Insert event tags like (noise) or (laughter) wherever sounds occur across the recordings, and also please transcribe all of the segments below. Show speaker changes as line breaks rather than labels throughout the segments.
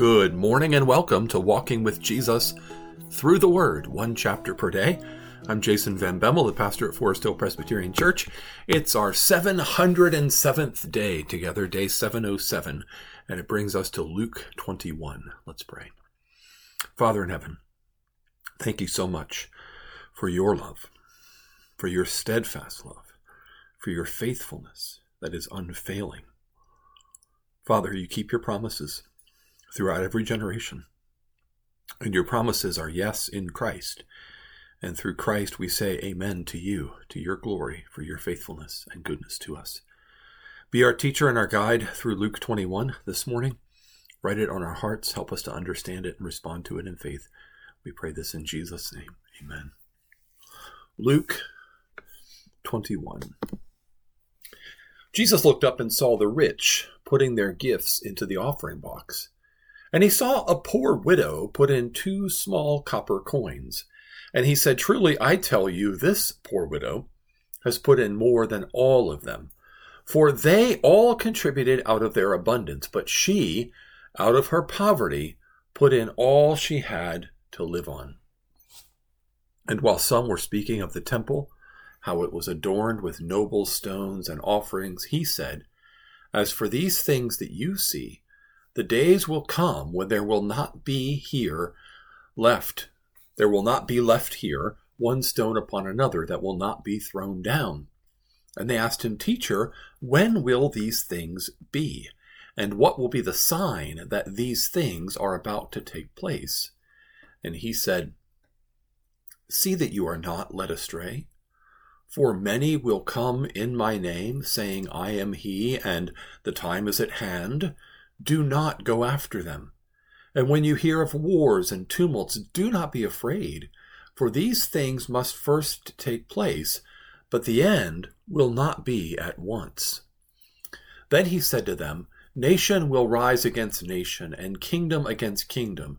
Good morning and welcome to Walking with Jesus Through the Word, one chapter per day. I'm Jason Van Bemmel, the pastor at Forest Hill Presbyterian Church. It's our 707th day together, day 707, and it brings us to Luke 21. Let's pray. Father in heaven, thank you so much for your love, for your steadfast love, for your faithfulness that is unfailing. Father, you keep your promises throughout every generation. And your promises are yes in Christ. And through Christ we say amen to you, to your glory, for your faithfulness and goodness to us. Be our teacher and our guide through Luke 21 this morning. Write it on our hearts. Help us to understand it and respond to it in faith. We pray this in Jesus' name. Amen. Luke 21. Jesus looked up and saw the rich putting their gifts into the offering box. And he saw a poor widow put in two small copper coins. And he said, Truly, I tell you, this poor widow has put in more than all of them. For they all contributed out of their abundance, but she, out of her poverty, put in all she had to live on. And while some were speaking of the temple, how it was adorned with noble stones and offerings, he said, As for these things that you see, the days will come when there will not be here left, there will not be left here one stone upon another that will not be thrown down. And they asked him, Teacher, when will these things be? And what will be the sign that these things are about to take place? And he said, See that you are not led astray. For many will come in my name, saying, I am he, and the time is at hand do not go after them. And when you hear of wars and tumults, do not be afraid, for these things must first take place, but the end will not be at once. Then he said to them, Nation will rise against nation, and kingdom against kingdom.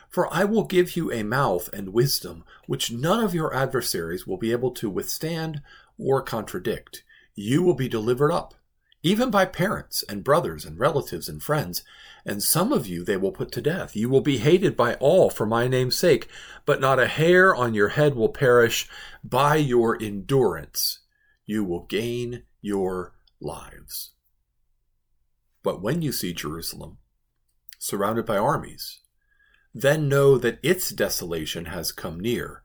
for I will give you a mouth and wisdom which none of your adversaries will be able to withstand or contradict. You will be delivered up even by parents and brothers and relatives and friends. And some of you they will put to death. You will be hated by all for my name's sake, but not a hair on your head will perish. By your endurance, you will gain your lives. But when you see Jerusalem surrounded by armies, then know that its desolation has come near.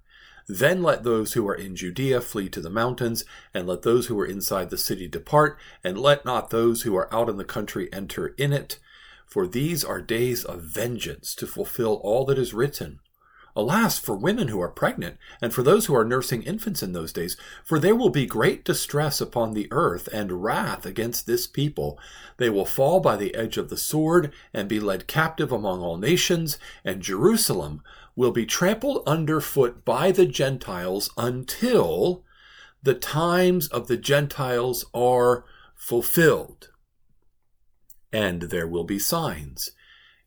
Then let those who are in Judea flee to the mountains, and let those who are inside the city depart, and let not those who are out in the country enter in it. For these are days of vengeance to fulfill all that is written. Alas, for women who are pregnant, and for those who are nursing infants in those days, for there will be great distress upon the earth, and wrath against this people. They will fall by the edge of the sword, and be led captive among all nations, and Jerusalem will be trampled underfoot by the Gentiles until the times of the Gentiles are fulfilled. And there will be signs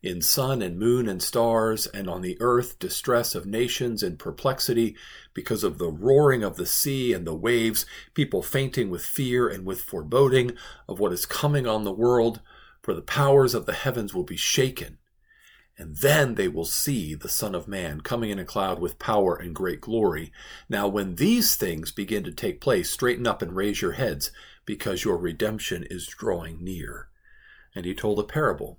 in sun and moon and stars, and on the earth distress of nations and perplexity because of the roaring of the sea and the waves, people fainting with fear and with foreboding of what is coming on the world, for the powers of the heavens will be shaken and then they will see the Son of Man coming in a cloud with power and great glory. Now, when these things begin to take place, straighten up and raise your heads, because your redemption is drawing near. And he told a parable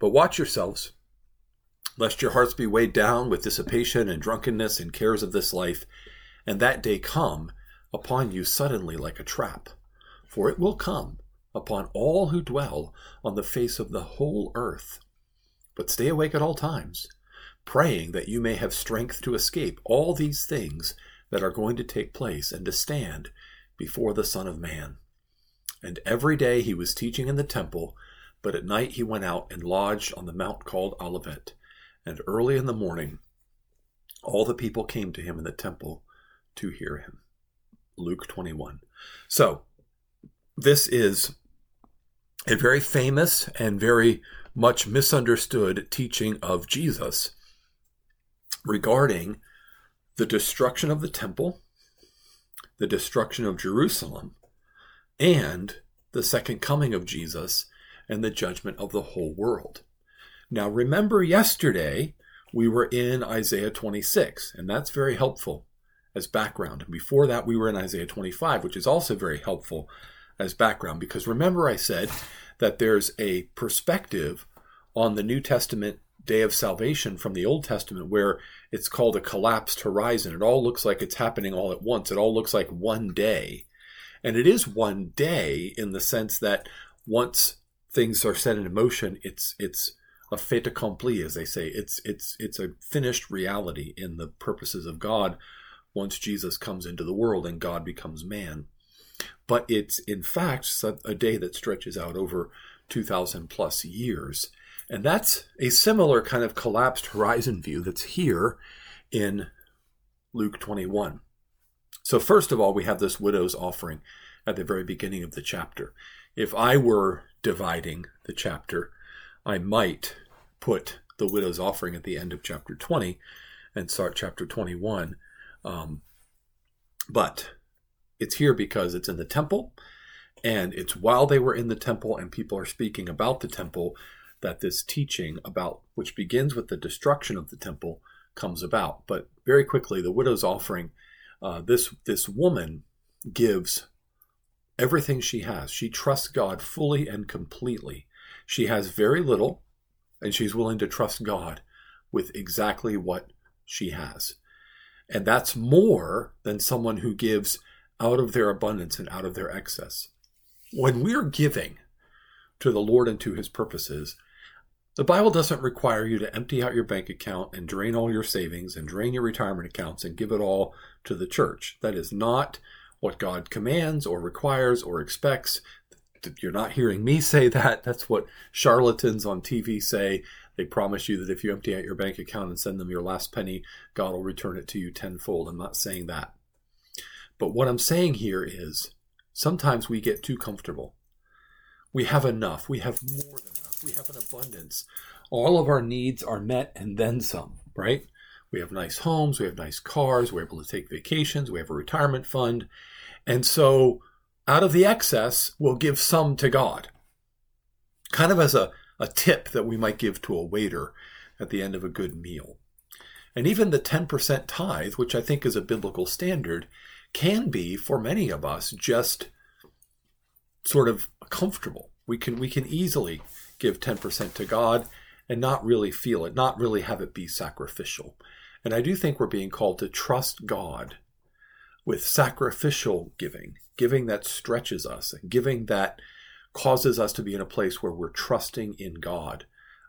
But watch yourselves, lest your hearts be weighed down with dissipation and drunkenness and cares of this life, and that day come upon you suddenly like a trap. For it will come upon all who dwell on the face of the whole earth. But stay awake at all times, praying that you may have strength to escape all these things that are going to take place and to stand before the Son of Man. And every day he was teaching in the temple, but at night he went out and lodged on the mount called Olivet and early in the morning, all the people came to him in the temple to hear him. Luke 21. So, this is a very famous and very much misunderstood teaching of Jesus regarding the destruction of the temple, the destruction of Jerusalem, and the second coming of Jesus and the judgment of the whole world. Now, remember yesterday we were in Isaiah 26, and that's very helpful as background. And before that, we were in Isaiah 25, which is also very helpful as background, because remember I said that there's a perspective on the New Testament day of salvation from the Old Testament where it's called a collapsed horizon. It all looks like it's happening all at once, it all looks like one day. And it is one day in the sense that once things are set in motion, it's it's a fait accompli, as they say. It's it's it's a finished reality in the purposes of God once Jesus comes into the world and God becomes man. But it's in fact a day that stretches out over 2,000 plus years. And that's a similar kind of collapsed horizon view that's here in Luke 21. So, first of all, we have this widow's offering at the very beginning of the chapter. If I were dividing the chapter, I might put the widow's offering at the end of chapter 20 and start chapter 21. Um, but it's here because it's in the temple, and it's while they were in the temple and people are speaking about the temple that this teaching about, which begins with the destruction of the temple, comes about. But very quickly, the widow's offering, uh, this this woman gives everything she has. She trusts God fully and completely. She has very little, and she's willing to trust God with exactly what she has. And that's more than someone who gives out of their abundance and out of their excess. When we're giving to the Lord and to his purposes, the Bible doesn't require you to empty out your bank account and drain all your savings and drain your retirement accounts and give it all to the church. That is not what God commands or requires or expects. You're not hearing me (laughs) say that. That's what charlatans on TV say. They promise you that if you empty out your bank account and send them your last penny, God will return it to you tenfold. I'm not saying that. But what I'm saying here is sometimes we get too comfortable. We have enough. We have more than enough. We have an abundance. All of our needs are met and then some, right? We have nice homes, we have nice cars, we're able to take vacations, we have a retirement fund. And so out of the excess, we'll give some to God. Kind of as a, a tip that we might give to a waiter at the end of a good meal. And even the 10% tithe, which I think is a biblical standard, can be for many of us just sort of comfortable. We can we can easily give 10% to God and not really feel it, not really have it be sacrificial. And I do think we're being called to trust God with sacrificial giving, giving that stretches us, giving that causes us to be in a place where we're trusting in God,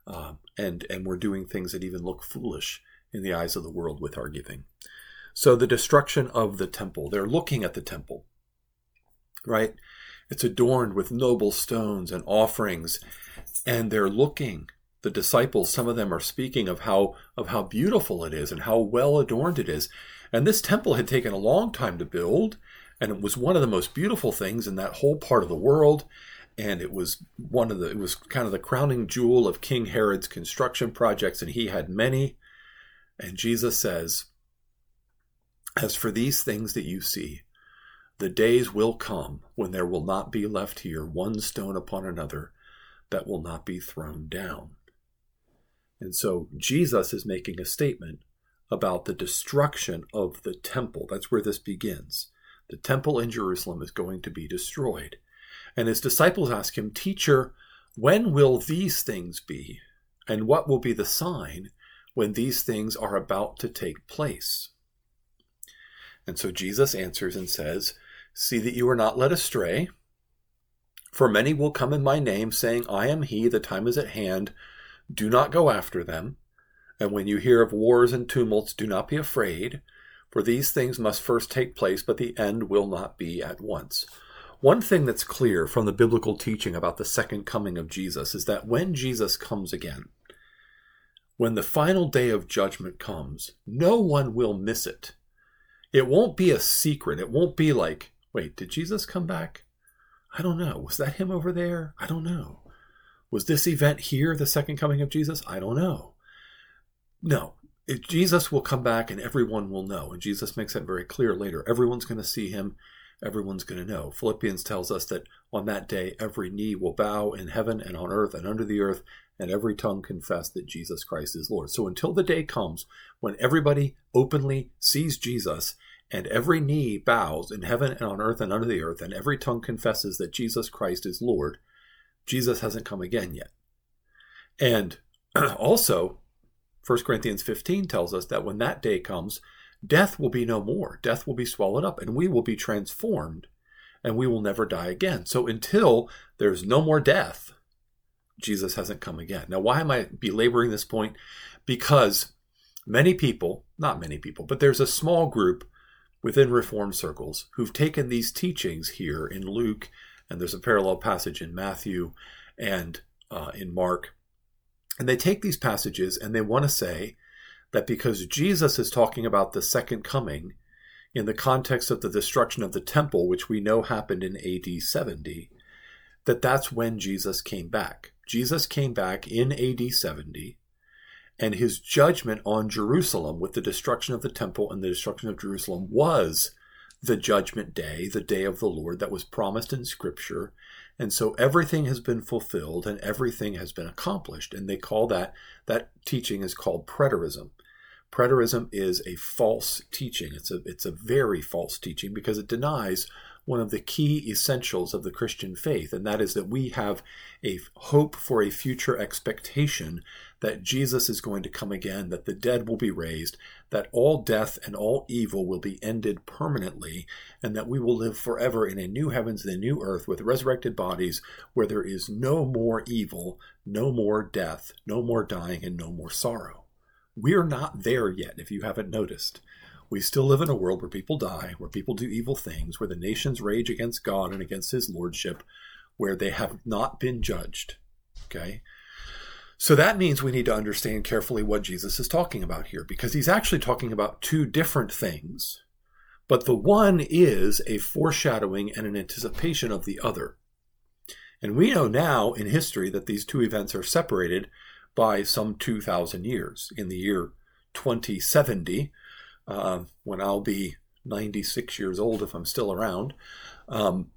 um, and and we're doing things that even look foolish in the eyes of the world with our giving. So the destruction of the temple, they're looking at the temple, right? It's adorned with noble stones and offerings, and they're looking the disciples, some of them are speaking of how of how beautiful it is and how well adorned it is. And this temple had taken a long time to build, and it was one of the most beautiful things in that whole part of the world. And it was one of the it was kind of the crowning jewel of King Herod's construction projects, and he had many. And Jesus says, As for these things that you see, the days will come when there will not be left here one stone upon another that will not be thrown down. And so Jesus is making a statement about the destruction of the temple. That's where this begins. The temple in Jerusalem is going to be destroyed. And his disciples ask him, Teacher, when will these things be? And what will be the sign when these things are about to take place? And so Jesus answers and says, See that you are not led astray. For many will come in my name, saying, I am he, the time is at hand. Do not go after them. And when you hear of wars and tumults, do not be afraid, for these things must first take place, but the end will not be at once. One thing that's clear from the biblical teaching about the second coming of Jesus is that when Jesus comes again, when the final day of judgment comes, no one will miss it. It won't be a secret. It won't be like, wait, did Jesus come back? I don't know. Was that him over there? I don't know. Was this event here the second coming of Jesus? I don't know. No, it, Jesus will come back and everyone will know. And Jesus makes that very clear later. Everyone's going to see him. Everyone's going to know. Philippians tells us that on that day, every knee will bow in heaven and on earth and under the earth, and every tongue confess that Jesus Christ is Lord. So until the day comes when everybody openly sees Jesus and every knee bows in heaven and on earth and under the earth, and every tongue confesses that Jesus Christ is Lord, Jesus hasn't come again yet. And (clears throat) also, 1 Corinthians 15 tells us that when that day comes, death will be no more. Death will be swallowed up, and we will be transformed, and we will never die again. So until there's no more death, Jesus hasn't come again. Now, why am I belaboring this point? Because many people, not many people, but there's a small group within Reformed circles who've taken these teachings here in Luke, and there's a parallel passage in Matthew and uh, in Mark. And they take these passages and they want to say that because Jesus is talking about the second coming in the context of the destruction of the temple, which we know happened in AD 70, that that's when Jesus came back. Jesus came back in AD 70 and his judgment on Jerusalem with the destruction of the temple and the destruction of Jerusalem was the judgment day, the day of the Lord that was promised in Scripture. And so everything has been fulfilled and everything has been accomplished. And they call that, that teaching is called preterism. Preterism is a false teaching. It's a, it's a very false teaching because it denies one of the key essentials of the Christian faith, and that is that we have a hope for a future expectation that Jesus is going to come again, that the dead will be raised, that all death and all evil will be ended permanently, and that we will live forever in a new heavens and a new earth with resurrected bodies where there is no more evil, no more death, no more dying, and no more sorrow. We're not there yet, if you haven't noticed. We still live in a world where people die, where people do evil things, where the nations rage against God and against his lordship, where they have not been judged. Okay? So that means we need to understand carefully what Jesus is talking about here, because he's actually talking about two different things. But the one is a foreshadowing and an anticipation of the other. And we know now in history that these two events are separated by some 2,000 years. In the year 2070, uh, when I'll be 96 years old if I'm still around. Um,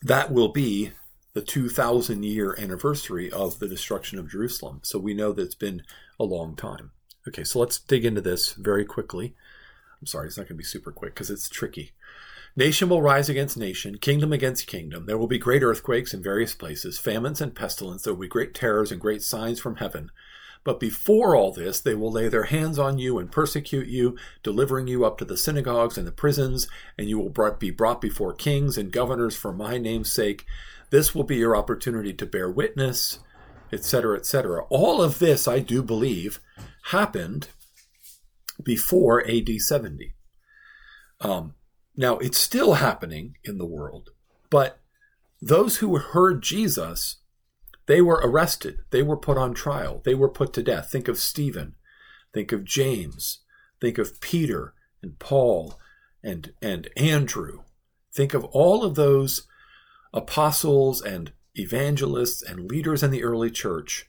that will be the 2,000 year anniversary of the destruction of Jerusalem. So we know that it's been a long time. Okay, so let's dig into this very quickly. I'm sorry, it's not going to be super quick because it's tricky. Nation will rise against nation, kingdom against kingdom. There will be great earthquakes in various places, famines and pestilence. There will be great terrors and great signs from heaven. But before all this, they will lay their hands on you and persecute you, delivering you up to the synagogues and the prisons, and you will be brought before kings and governors for my name's sake. This will be your opportunity to bear witness, etc., etc. All of this, I do believe, happened before AD 70. Um, now, it's still happening in the world, but those who heard Jesus they were arrested. They were put on trial. They were put to death. Think of Stephen. Think of James. Think of Peter and Paul and, and Andrew. Think of all of those apostles and evangelists and leaders in the early church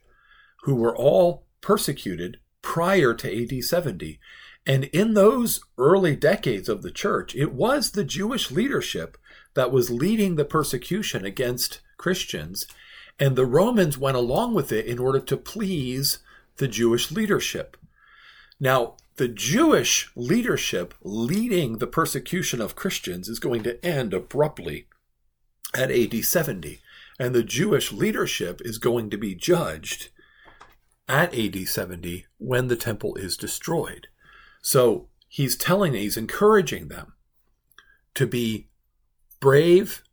who were all persecuted prior to AD 70. And in those early decades of the church, it was the Jewish leadership that was leading the persecution against Christians and the Romans went along with it in order to please the Jewish leadership. Now, the Jewish leadership leading the persecution of Christians is going to end abruptly at AD 70. And the Jewish leadership is going to be judged at AD 70 when the temple is destroyed. So he's telling, he's encouraging them to be brave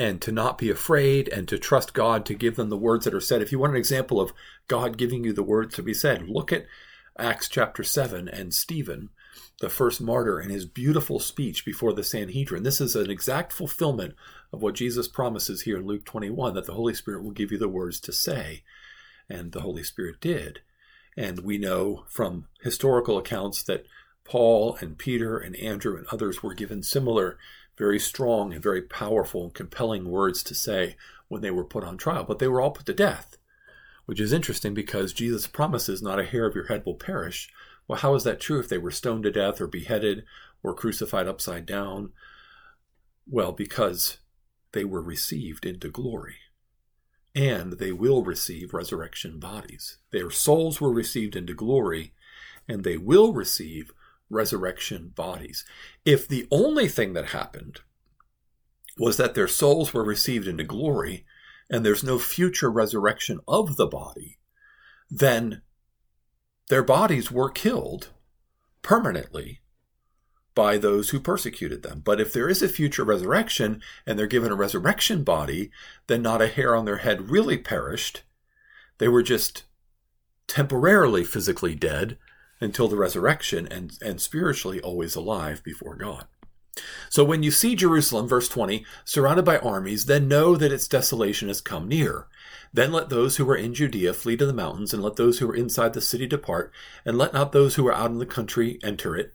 and to not be afraid and to trust God to give them the words that are said. If you want an example of God giving you the words to be said, look at Acts chapter 7 and Stephen, the first martyr, in his beautiful speech before the Sanhedrin. This is an exact fulfillment of what Jesus promises here in Luke 21 that the Holy Spirit will give you the words to say. And the Holy Spirit did. And we know from historical accounts that Paul and Peter and Andrew and others were given similar, very strong and very powerful and compelling words to say when they were put on trial. But they were all put to death, which is interesting because Jesus promises not a hair of your head will perish. Well, how is that true if they were stoned to death or beheaded or crucified upside down? Well, because they were received into glory. And they will receive resurrection bodies. Their souls were received into glory, and they will receive resurrection bodies. If the only thing that happened was that their souls were received into glory and there's no future resurrection of the body, then their bodies were killed permanently by those who persecuted them. But if there is a future resurrection and they're given a resurrection body, then not a hair on their head really perished. They were just temporarily physically dead until the resurrection and, and spiritually always alive before God. So when you see Jerusalem, verse 20, surrounded by armies, then know that its desolation has come near. Then let those who are in Judea flee to the mountains, and let those who are inside the city depart, and let not those who are out in the country enter it.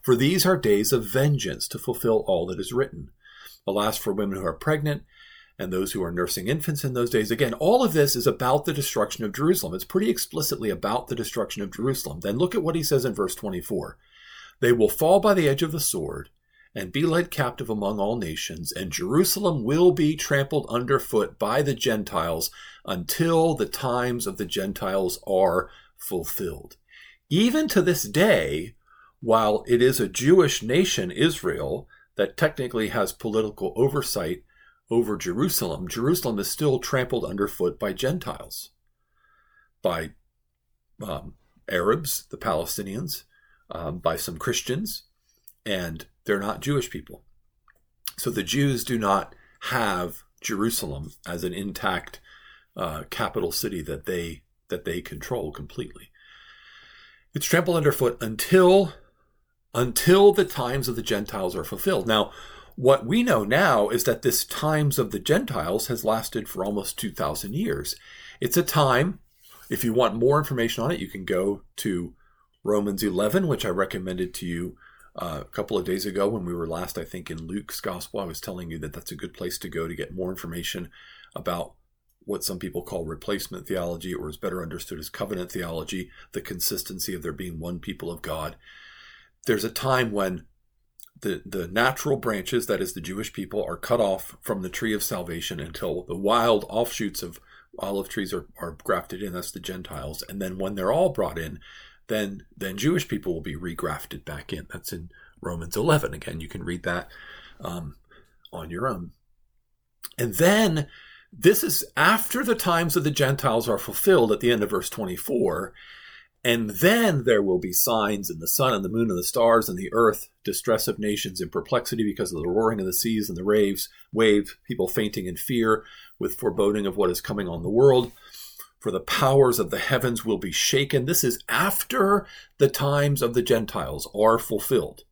For these are days of vengeance to fulfill all that is written. Alas for women who are pregnant and those who are nursing infants in those days. Again, all of this is about the destruction of Jerusalem. It's pretty explicitly about the destruction of Jerusalem. Then look at what he says in verse 24 They will fall by the edge of the sword and be led captive among all nations, and Jerusalem will be trampled underfoot by the Gentiles until the times of the Gentiles are fulfilled. Even to this day, while it is a Jewish nation, Israel, that technically has political oversight over Jerusalem, Jerusalem is still trampled underfoot by Gentiles, by um, Arabs, the Palestinians, um, by some Christians, and they're not Jewish people. So the Jews do not have Jerusalem as an intact uh, capital city that they that they control completely. It's trampled underfoot until until the times of the Gentiles are fulfilled. Now, what we know now is that this times of the Gentiles has lasted for almost 2,000 years. It's a time, if you want more information on it, you can go to Romans 11, which I recommended to you uh, a couple of days ago when we were last, I think, in Luke's gospel. I was telling you that that's a good place to go to get more information about what some people call replacement theology, or is better understood as covenant theology, the consistency of there being one people of God. There's a time when the, the natural branches, that is the Jewish people, are cut off from the tree of salvation until the wild offshoots of olive trees are, are grafted in. That's the Gentiles. And then when they're all brought in, then then Jewish people will be regrafted back in. That's in Romans 11. Again, you can read that um, on your own. And then this is after the times of the Gentiles are fulfilled at the end of verse 24. And then there will be signs in the sun and the moon and the stars and the earth, distress of nations in perplexity because of the roaring of the seas and the waves, waves, people fainting in fear with foreboding of what is coming on the world. For the powers of the heavens will be shaken. This is after the times of the Gentiles are fulfilled.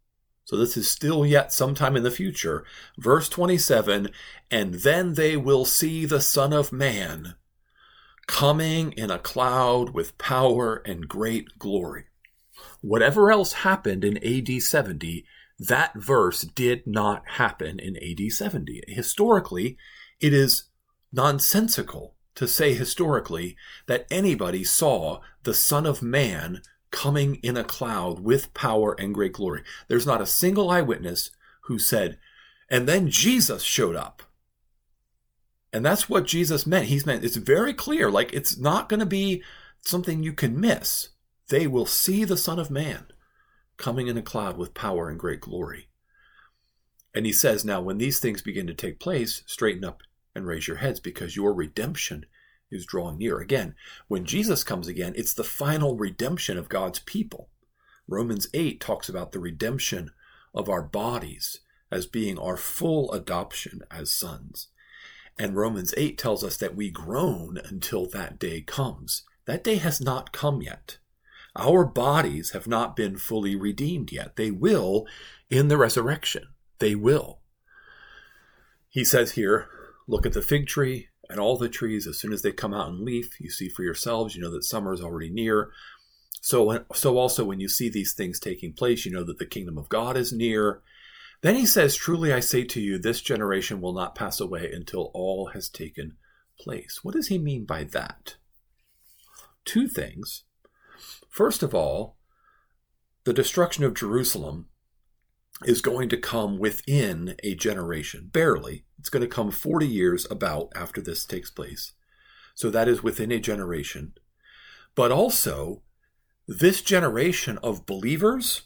So this is still yet sometime in the future. Verse 27 And then they will see the Son of Man coming in a cloud with power and great glory. Whatever else happened in AD 70, that verse did not happen in AD 70. Historically, it is nonsensical to say historically that anybody saw the Son of Man coming in a cloud with power and great glory. There's not a single eyewitness who said, and then Jesus showed up. And that's what Jesus meant. He's meant it's very clear. Like it's not going to be something you can miss. They will see the Son of Man coming in a cloud with power and great glory. And he says, Now, when these things begin to take place, straighten up and raise your heads because your redemption is drawing near. Again, when Jesus comes again, it's the final redemption of God's people. Romans 8 talks about the redemption of our bodies as being our full adoption as sons. And Romans 8 tells us that we groan until that day comes. That day has not come yet. Our bodies have not been fully redeemed yet. They will in the resurrection. They will. He says here, look at the fig tree and all the trees. As soon as they come out in leaf, you see for yourselves, you know that summer is already near. So, so also when you see these things taking place, you know that the kingdom of God is near. Then he says, Truly I say to you, this generation will not pass away until all has taken place. What does he mean by that? Two things. First of all, the destruction of Jerusalem is going to come within a generation, barely. It's going to come 40 years about after this takes place. So that is within a generation. But also, this generation of believers,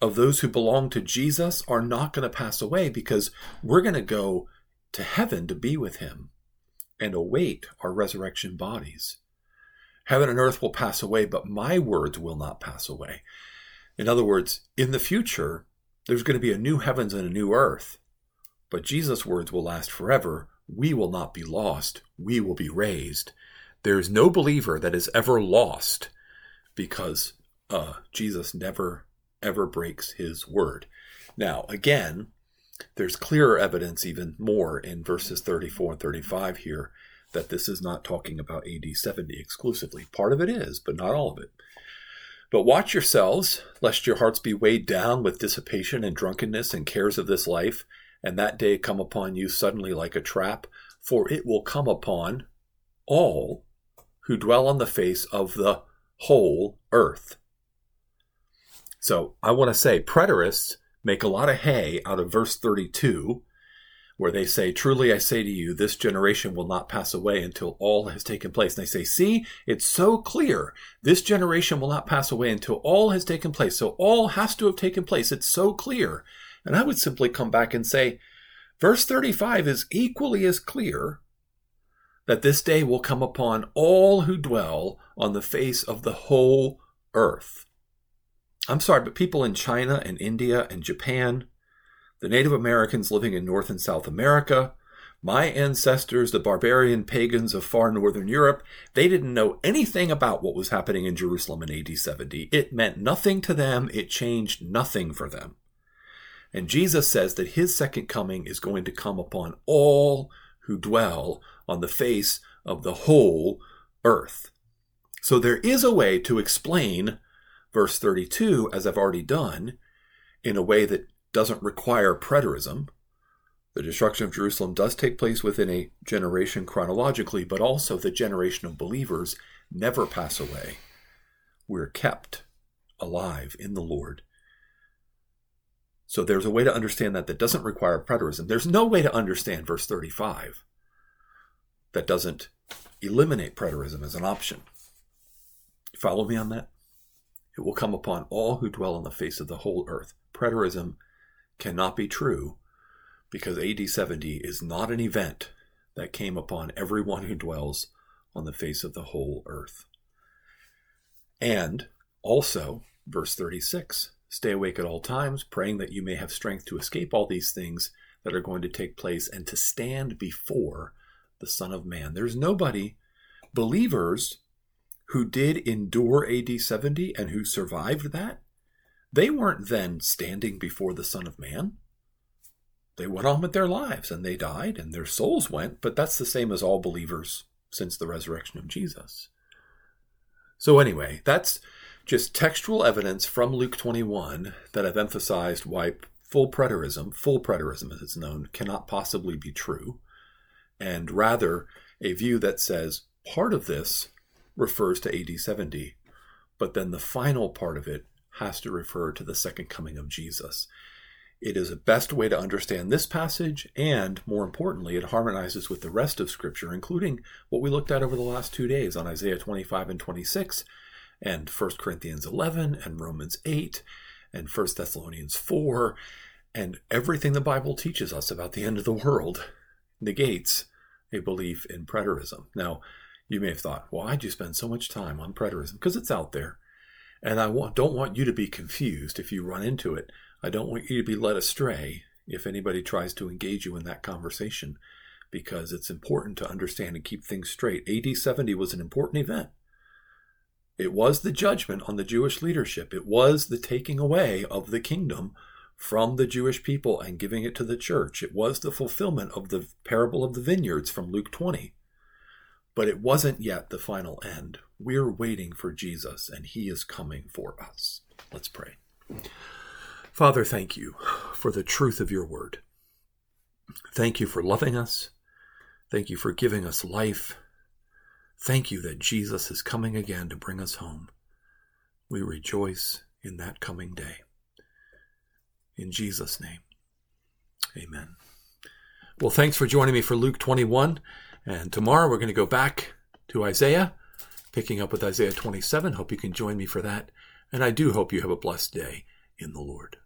of those who belong to Jesus, are not going to pass away because we're going to go to heaven to be with him and await our resurrection bodies. Heaven and earth will pass away, but my words will not pass away. In other words, in the future, there's going to be a new heavens and a new earth, but Jesus' words will last forever. We will not be lost. We will be raised. There is no believer that is ever lost because uh, Jesus never, ever breaks his word. Now, again, there's clearer evidence, even more, in verses 34 and 35 here, that this is not talking about AD 70 exclusively. Part of it is, but not all of it. But watch yourselves, lest your hearts be weighed down with dissipation and drunkenness and cares of this life, and that day come upon you suddenly like a trap, for it will come upon all who dwell on the face of the whole earth. So I want to say preterists make a lot of hay out of verse 32 where they say, Truly I say to you, this generation will not pass away until all has taken place. And they say, See, it's so clear. This generation will not pass away until all has taken place. So all has to have taken place. It's so clear. And I would simply come back and say, verse 35 is equally as clear that this day will come upon all who dwell on the face of the whole earth. I'm sorry, but people in China and India and Japan, the Native Americans living in North and South America, my ancestors, the barbarian pagans of far northern Europe, they didn't know anything about what was happening in Jerusalem in AD 70. It meant nothing to them, it changed nothing for them. And Jesus says that his second coming is going to come upon all who dwell on the face of the whole earth. So there is a way to explain verse 32, as I've already done, in a way that doesn't require preterism. The destruction of Jerusalem does take place within a generation chronologically, but also the generation of believers never pass away. We're kept alive in the Lord. So there's a way to understand that that doesn't require preterism. There's no way to understand verse 35 that doesn't eliminate preterism as an option. Follow me on that? It will come upon all who dwell on the face of the whole earth. Preterism cannot be true because AD 70 is not an event that came upon everyone who dwells on the face of the whole earth. And also, verse 36 stay awake at all times, praying that you may have strength to escape all these things that are going to take place and to stand before the Son of Man. There's nobody, believers, who did endure AD 70 and who survived that, they weren't then standing before the Son of Man. They went on with their lives and they died and their souls went, but that's the same as all believers since the resurrection of Jesus. So, anyway, that's just textual evidence from Luke 21 that I've emphasized why full preterism, full preterism as it's known, cannot possibly be true, and rather a view that says part of this refers to AD 70, but then the final part of it has to refer to the second coming of Jesus. It is a best way to understand this passage, and more importantly, it harmonizes with the rest of Scripture, including what we looked at over the last two days on Isaiah 25 and 26, and 1 Corinthians 11, and Romans 8, and 1 Thessalonians 4, and everything the Bible teaches us about the end of the world negates a belief in preterism. Now, You may have thought, why'd you spend so much time on preterism? Because it's out there. And I want, don't want you to be confused if you run into it. I don't want you to be led astray if anybody tries to engage you in that conversation, because it's important to understand and keep things straight. AD 70 was an important event. It was the judgment on the Jewish leadership. It was the taking away of the kingdom from the Jewish people and giving it to the church. It was the fulfillment of the parable of the vineyards from Luke 20. But it wasn't yet the final end. We're waiting for Jesus, and he is coming for us. Let's pray. Father, thank you for the truth of your word. Thank you for loving us. Thank you for giving us life. Thank you that Jesus is coming again to bring us home. We rejoice in that coming day. In Jesus' name, amen. Well, thanks for joining me for Luke 21. And tomorrow we're going to go back to Isaiah, picking up with Isaiah 27. Hope you can join me for that. And I do hope you have a blessed day in the Lord.